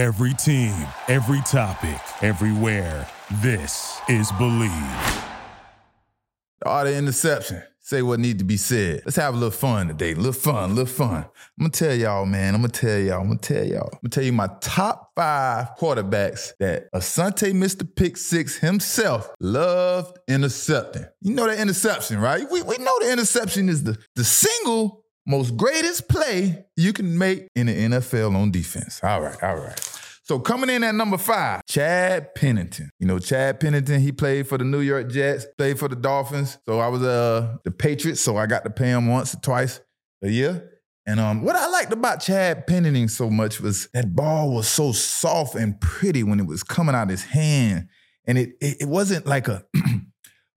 Every team, every topic, everywhere. This is Bleav. All the interception. Say what need to be said. Let's have a little fun today. Little fun, little fun. I'm gonna tell y'all, man. I'm gonna tell y'all. I'm gonna tell y'all. I'm gonna tell you my top five quarterbacks that Asante Mr. Pick Six himself loved intercepting. You know that interception, right? We, we know the interception is the, the single most greatest play you can make in the NFL on defense. All right, all right. So coming in at number five, Chad Pennington. You know, Chad Pennington, he played for the New York Jets, played for the Dolphins. So I was uh the Patriots, so I got to pay him once or twice a year. And um, what I liked about Chad Pennington so much was that ball was so soft and pretty when it was coming out his hand. And it it, it wasn't like a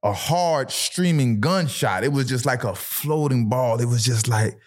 a hard streaming gunshot. It was just like a floating ball. It was just like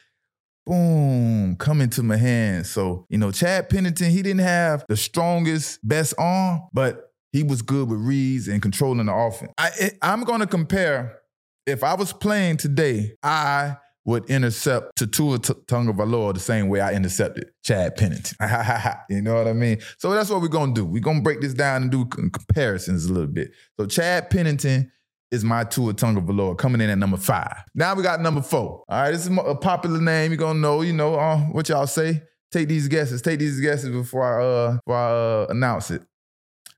boom, coming to my hand. So, you know, Chad Pennington, he didn't have the strongest, best arm, but he was good with reads and controlling the offense. I, I'm going to compare, if I was playing today, I would intercept to Tua Tagovailoa the same way I intercepted Chad Pennington. you know what I mean? So that's what we're going to do. We're going to break this down and do comparisons a little bit. So Chad Pennington is my Tua Tagovailoa coming in at number five. Now we got number four. All right, this is a popular name. You're gonna know, you know, uh, what y'all say. Take these guesses. Take these guesses before I uh before I uh, announce it.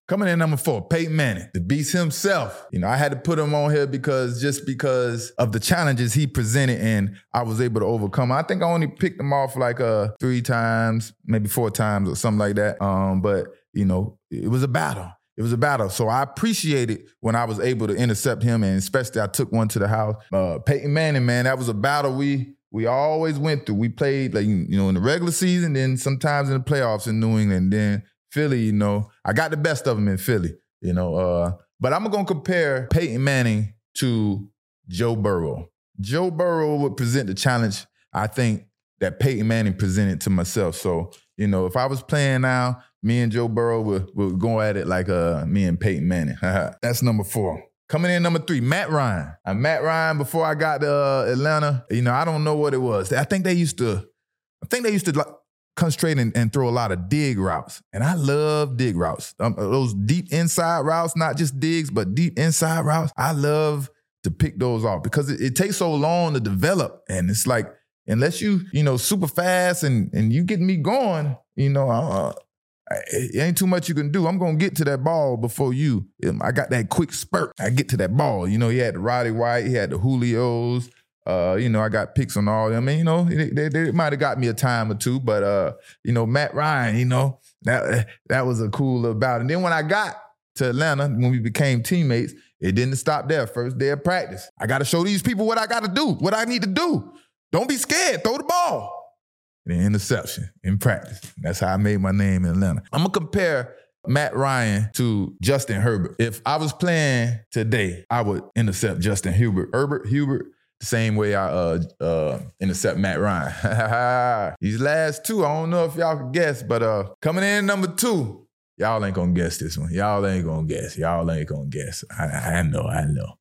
Coming in number four, Peyton Manning, the beast himself. You know, I had to put him on here because just because of the challenges he presented and I was able to overcome. I think I only picked him off like uh three times, maybe four times or something like that. Um, but you know, it was a battle it was a battle. So I appreciated when I was able to intercept him, and especially I took one to the house. Uh, Peyton Manning, man, that was a battle we we always went through. We played like you know in the regular season, then sometimes in the playoffs in New England, then Philly. You know, I got the best of him in Philly. You know, uh, but I'm gonna compare Peyton Manning to Joe Burrow. Joe Burrow would present the challenge I think that Peyton Manning presented to myself. So you know, if I was playing now, me and Joe Burrow would, would going at it like uh, me and Peyton Manning. That's number four. Coming in number three, Matt Ryan. Uh, Matt Ryan, before I got to uh, Atlanta, you know, I don't know what it was. I think they used to, I think they used to like, straight and, and, throw a lot of dig routes. And I love dig routes. Um, uh, those deep inside routes, not just digs, but deep inside routes. I love to pick those off because it, it takes so long to develop. And it's like, unless you, you know, super fast and and you get me going, you know, uh, it ain't too much you can do. I'm gonna get to that ball before you. Um, I got that quick spurt. I get to that ball. You know, he had the Roddy White, he had the Julios. Uh, you know, I got picks on all them. You know, they, they, they might have got me a time or two, but uh, you know, Matt Ryan, you know, that that was a cool about. And then when I got to Atlanta, when we became teammates, it didn't stop there. First day of practice, I got to show these people what I got to do, what I need to do. Don't be scared. Throw the ball the interception in practice. That's how I made my name in Atlanta. I'm gonna compare Matt Ryan to Justin Herbert. If I was playing today, I would intercept Justin Hubert. Herbert, Hubert, the same way I uh, uh, intercept Matt Ryan. These last two, I don't know if y'all can guess, but uh, coming in number two, y'all ain't gonna guess this one. Y'all ain't gonna guess. Y'all ain't gonna guess. I, I know, I know.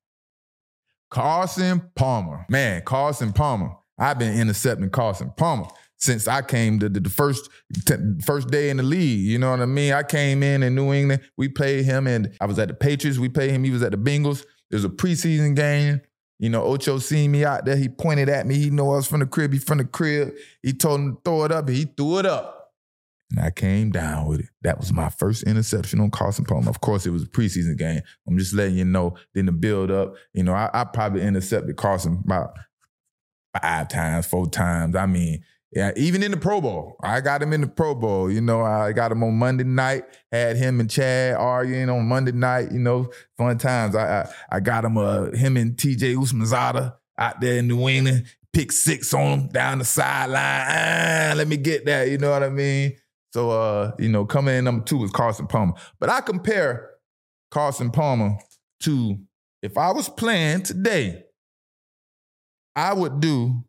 Carson Palmer. Man, Carson Palmer. I've been intercepting Carson Palmer since I came to the, first t- first day in the league. You know what I mean? I came in in New England. We played him, and I was at the Patriots. We played him. He was at the Bengals. There was a preseason game. You know, Ocho seen me out there. He pointed at me. He know I was from the crib. He from the crib. He told him to throw it up, he threw it up. And I came down with it. That was my first interception on Carson Palmer. Of course, it was a preseason game. I'm just letting you know. Then the build up, you know, I, I probably intercepted Carson about five times, four times. I mean, yeah, even in the Pro Bowl, I got him in the Pro Bowl. You know, I got him on Monday night. Had him and Chad arguing on Monday night. You know, fun times. I I, I got him uh him and T.J. Houshmandzadeh out there in New England. Pick six on him down the sideline. Ah, let me get that. You know what I mean? So uh, you know, coming in number two is Carson Palmer. But I compare Carson Palmer to if I was playing today, I would do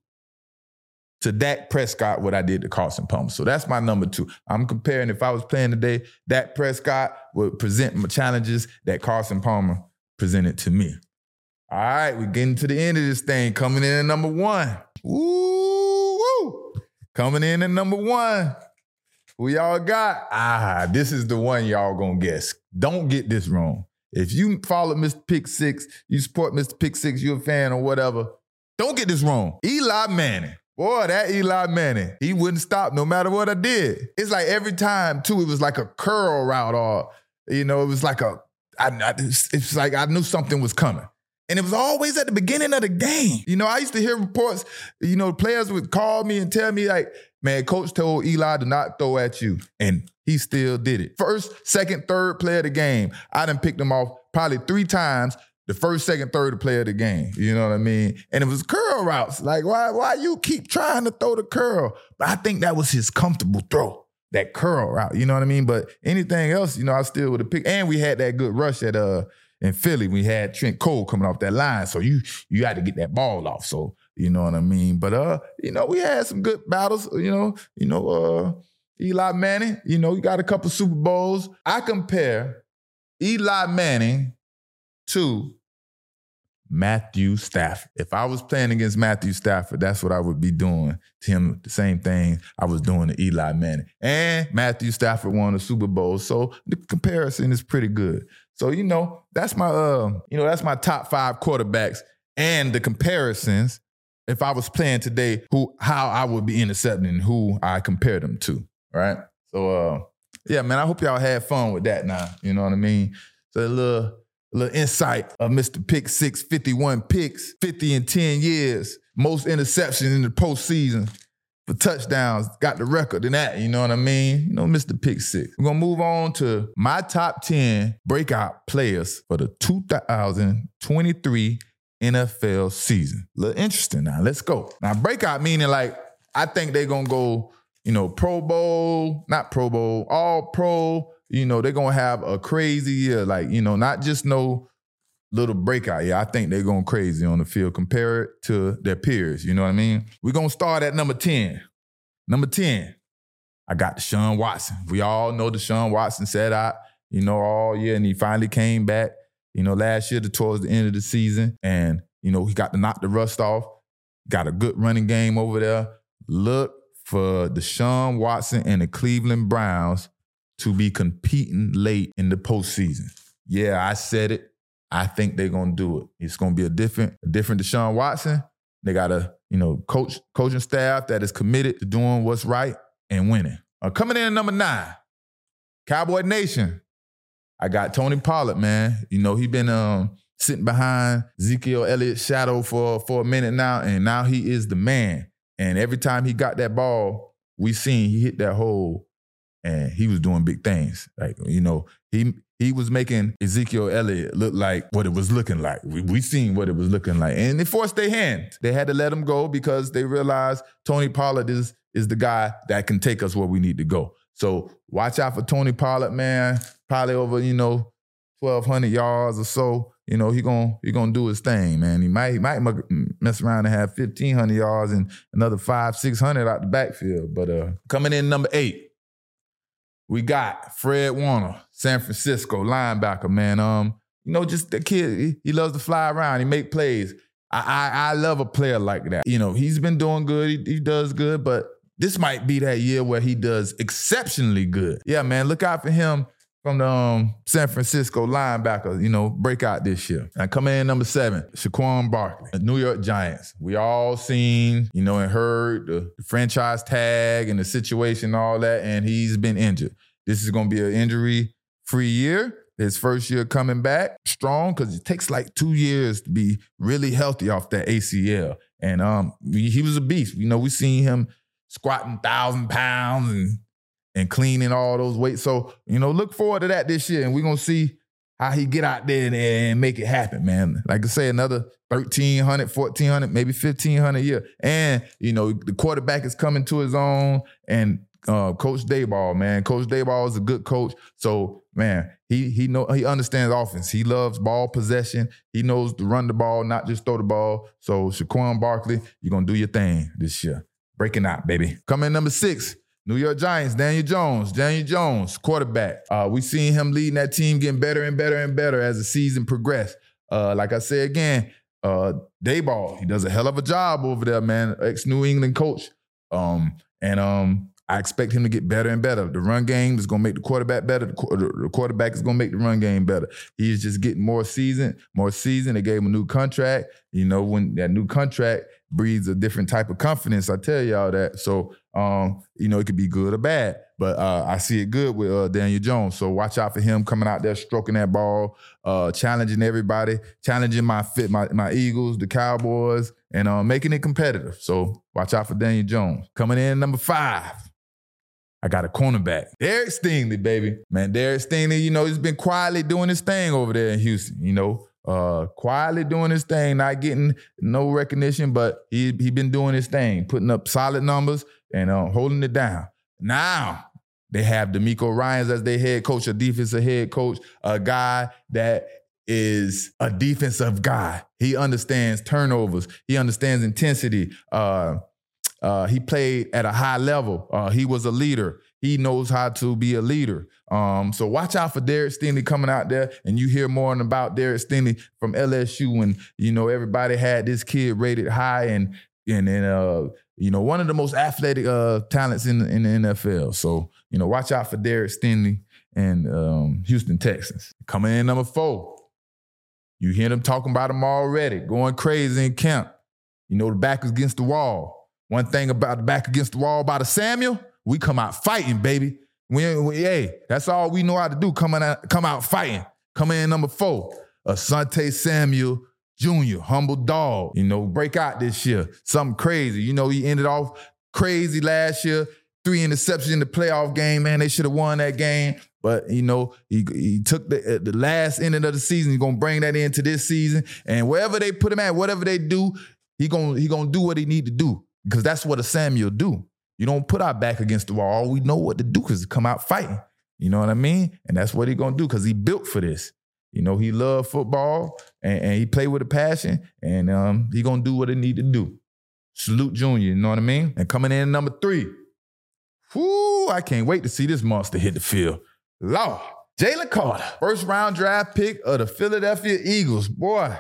to Dak Prescott what I did to Carson Palmer. So that's my number two. I'm comparing if I was playing today, Dak Prescott would present my challenges that Carson Palmer presented to me. All right, we're getting to the end of this thing. Coming in at number one. Woo, woo. Coming in at number one. we all got. Ah, this is the one y'all gonna guess. Don't get this wrong. If you follow Mr. Pick Six, you support Mr. Pick Six, you're a fan or whatever, don't get this wrong. Eli Manning. Boy, that Eli Manning, he wouldn't stop no matter what I did. It's like every time, too, it was like a curl route or, you know, it was like a, I, I, it's like I knew something was coming. And it was always at the beginning of the game. You know, I used to hear reports, you know, players would call me and tell me, like, man, coach told Eli to not throw at you. And he still did it. First, second, third play of the game. I done picked him off probably three times the first, second, third play of the game. You know what I mean? And it was curl routes. Like, why, why you keep trying to throw the curl? But I think that was his comfortable throw, that curl route. You know what I mean? But anything else, you know, I still would have picked. And we had that good rush at uh in Philly. We had Trent Cole coming off that line. So you you had to get that ball off. So you know what I mean? But uh, you know, we had some good battles, you know, you know, uh Eli Manning, you know, you got a couple Super Bowls. I compare Eli Manning to Matthew Stafford. If I was playing against Matthew Stafford, that's what I would be doing to him. The same thing I was doing to Eli Manning. And Matthew Stafford won the Super Bowl. So the comparison is pretty good. So, you know, that's my uh, you know, that's my top five quarterbacks and the comparisons. If I was playing today, who how I would be intercepting who I compare them to. Right. So uh yeah, man, I hope y'all had fun with that now. You know what I mean? So a little little insight of Mr. Pick Six, 51 picks, 50 in 10 years, most interceptions in the postseason for touchdowns, got the record in that, you know what I mean? You know, Mr. Pick Six. We're gonna move on to my top 10 breakout players for the 2023 NFL season. A little interesting now. Let's go. Now, breakout meaning like I think they're gonna go, you know, Pro Bowl, not Pro Bowl, all pro you know, they're gonna have a crazy year. Like, you know, not just no little breakout. Yeah, I think they're going crazy on the field. Compare it to their peers. You know what I mean? We're gonna start at number 10. Number 10, I got Deshaun Watson. We all know Deshaun Watson set out, you know, all year, and he finally came back, you know, last year to towards the end of the season. And, you know, he got to knock the rust off, got a good running game over there. Look for Deshaun Watson and the Cleveland Browns to be competing late in the postseason. Yeah, I said it. I think they're gonna do it. It's gonna be a different, a different Deshaun Watson. They got a you know coach, coaching staff that is committed to doing what's right and winning. Uh, coming in at number nine, Cowboy Nation. I got Tony Pollard, man. You know he been um, sitting behind Ezekiel Elliott's shadow for for a minute now, and now he is the man. And every time he got that ball, we seen he hit that hole and he was doing big things. Like you know, he he was making Ezekiel Elliott look like what it was looking like. We, we seen what it was looking like, and they forced their hand. They had to let him go because they realized Tony Pollard is is the guy that can take us where we need to go. So watch out for Tony Pollard, man. Probably over you know twelve hundred yards or so. You know he gonna he gonna do his thing, man. He might he might mess around and have fifteen hundred yards and another five six hundred out the backfield. But uh, coming in number eight, we got Fred Warner, San Francisco linebacker, man. Um, you know, just the kid, he, he loves to fly around, he make plays. I, I, I love a player like that. You know, he's been doing good, he, he does good, but this might be that year where he does exceptionally good. Yeah, man, look out for him from the um, San Francisco linebacker, you know, breakout this year. And coming in number seven, Saquon Barkley, the New York Giants. We all seen, you know, and heard the, franchise tag and the situation all that, and he's been injured. This is going to be an injury-free year. His first year coming back strong because it takes like two years to be really healthy off that ACL. And um, he was a beast. You know, we seen him squatting thousand pounds and and cleaning all those weights. So, you know, look forward to that this year. And we're gonna see how he get out there and, and make it happen, man. Like I say, another 1,300, 1,400, maybe 1,500 a year. And, you know, the quarterback is coming to his own. And uh, Coach Daboll, man. Coach Daboll is a good coach. So, man, he he know he understands offense. He loves ball possession. He knows to run the ball, not just throw the ball. So, Saquon Barkley, you're gonna do your thing this year. Breaking out, baby. Coming number six, New York Giants, Daniel Jones, Daniel Jones, quarterback. Uh, we seen him leading that team, getting better and better and better as the season progressed. Uh, like I said again, uh, Daboll, he does a hell of a job over there, man. Ex New England coach. Um, and um, I expect him to get better and better. The run game is going to make the quarterback better. The, quarterback is going to make the run game better. He's just getting more seasoned, more seasoned. They gave him a new contract. You know, when that new contract breeds a different type of confidence, I tell y'all that. So, um, you know, it could be good or bad, but uh, I see it good with uh, Daniel Jones. So watch out for him coming out there, stroking that ball, uh, challenging everybody, challenging my fit, my my Eagles, the Cowboys, and uh, making it competitive. So watch out for Daniel Jones coming in number five. I got a cornerback. Derek Stingley, baby. Man, Derek Stingley, you know, he's been quietly doing his thing over there in Houston, you know. Uh, quietly doing his thing, not getting no recognition, but he he been doing his thing, putting up solid numbers and uh, holding it down. Now they have DeMeco Ryans as their head coach, a defensive head coach, a guy that is a defensive guy. He understands turnovers. He understands intensity. Uh, uh, he played at a high level. Uh, he was a leader. He knows how to be a leader. Um, so watch out for Derek Stingley coming out there, and you hear more about Derek Stingley from LSU. And you know everybody had this kid rated high, and and and uh, you know one of the most athletic uh, talents in in the NFL. So you know watch out for Derek Stingley and um, Houston Texans coming in number four. You hear them talking about him already, going crazy in camp. You know the back is against the wall. One thing about the back against the wall by the Samuel, we come out fighting, baby. We, we, hey, that's all we know how to do. Coming out, come out fighting. Coming in number four, Asante Samuel Jr., humble dog. You know, break out this year. Something crazy. You know, he ended off crazy last year. Three interceptions in the playoff game, man. They should have won that game. But you know, he, he took the uh, the last ending of the season. He's gonna bring that into this season, and wherever they put him at, whatever they do, he gonna he gonna do what he need to do because that's what a Samuel do. You don't put our back against the wall. All we know what to do is come out fighting. You know what I mean? And that's what he gonna do because he built for this. You know, he loved football and, and he played with a passion, and um, he gonna do what he need to do. Salute Junior, you know what I mean? And coming in number three, whoo, I can't wait to see this monster hit the field. Law, Jalen Carter, first round draft pick of the Philadelphia Eagles. Boy,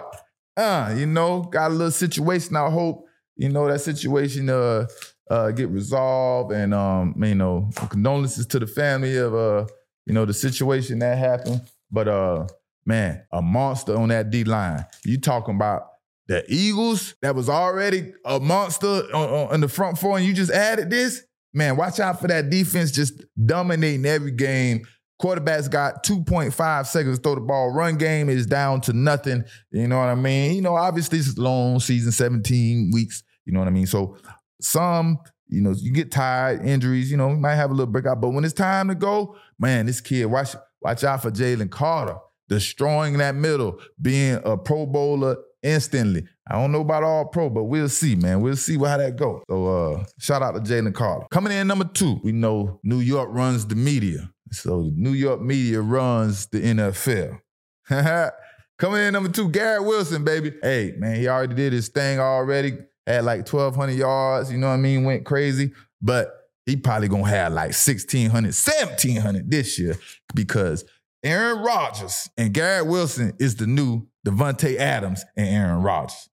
uh, you know, got a little situation. I hope you know that situation uh uh get resolved and um you know condolences to the family of uh you know the situation that happened but uh man a monster on that D line you talking about the Eagles that was already a monster on, on, in the front four and you just added this man watch out for that defense just dominating every game Quarterbacks got 2.5 seconds to throw the ball. Run game is down to nothing. You know what I mean? You know, obviously it's long season, 17 weeks. You know what I mean? So some, you know, you get tired, injuries, you know, you might have a little breakout. But when it's time to go, man, this kid, watch, watch out for Jalen Carter, destroying that middle, being a pro bowler instantly. I don't know about all pro, but we'll see, man. We'll see how that goes. So uh, shout out to Jalen Carter. Coming in number two, we know New York runs the media. So New York media runs the NFL. Coming in number two, Garrett Wilson, baby. Hey, man, he already did his thing already had like 1,200 yards, you know what I mean? Went crazy. But he probably gonna have like 1,600, 1,700 this year because Aaron Rodgers and Garrett Wilson is the new Davante Adams and Aaron Rodgers.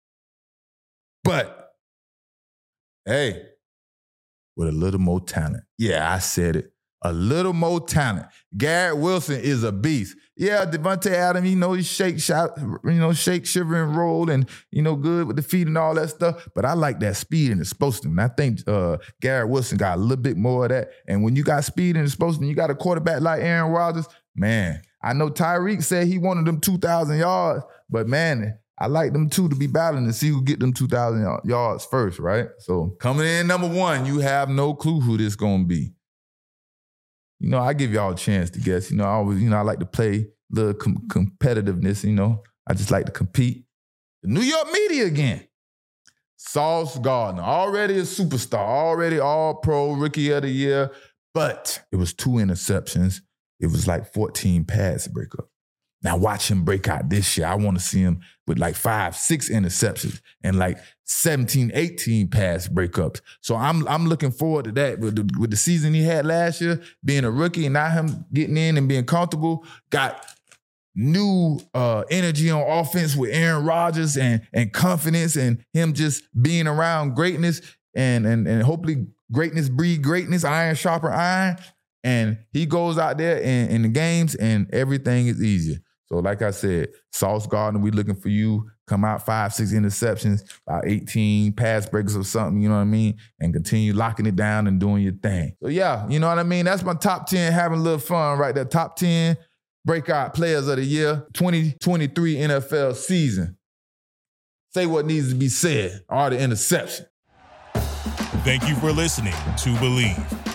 But hey, with a little more talent. Yeah, I said it a little more talent. Garrett Wilson is a beast. Yeah, Davante Adams, you know, he shake, shot, you know, shake, shiver, and roll, and you know, good with the feet and all that stuff. But I like that speed and explosive. And I think uh, Garrett Wilson got a little bit more of that. And when you got speed and explosive, you got a quarterback like Aaron Rodgers, man. I know Tyreek said he wanted them 2,000 yards, but man, I like them two to be battling to see who get them 2,000 yards first, right? So coming in number one, you have no clue who this gonna be you know, I give y'all a chance to guess. You know, I always, you know, I like to play the com- competitiveness. You know, I just like to compete. The New York media again. Sauce Gardner, already a superstar, already all pro, rookie of the year, but it was two interceptions. It was like 14 pass breakup. Now watch him break out this year. I want to see him with like five, six interceptions and like 17, 18 pass breakups. So I'm I'm looking forward to that with the, with the season he had last year, being a rookie and not him getting in and being comfortable. Got new uh, energy on offense with Aaron Rodgers and and confidence and him just being around greatness and and and hopefully greatness breed greatness, iron sharper iron. And he goes out there in, in the games and everything is easier. So, like I said, Sauce Gardner, we looking for you. Come out five, six interceptions, about 18 pass breaks or something, you know what I mean? And continue locking it down and doing your thing. So, yeah, you know what I mean? That's my top 10, having a little fun right there. Top 10 breakout players of the year, 2023 NFL season. Say what needs to be said, all the interception. Thank you for listening to Bleav.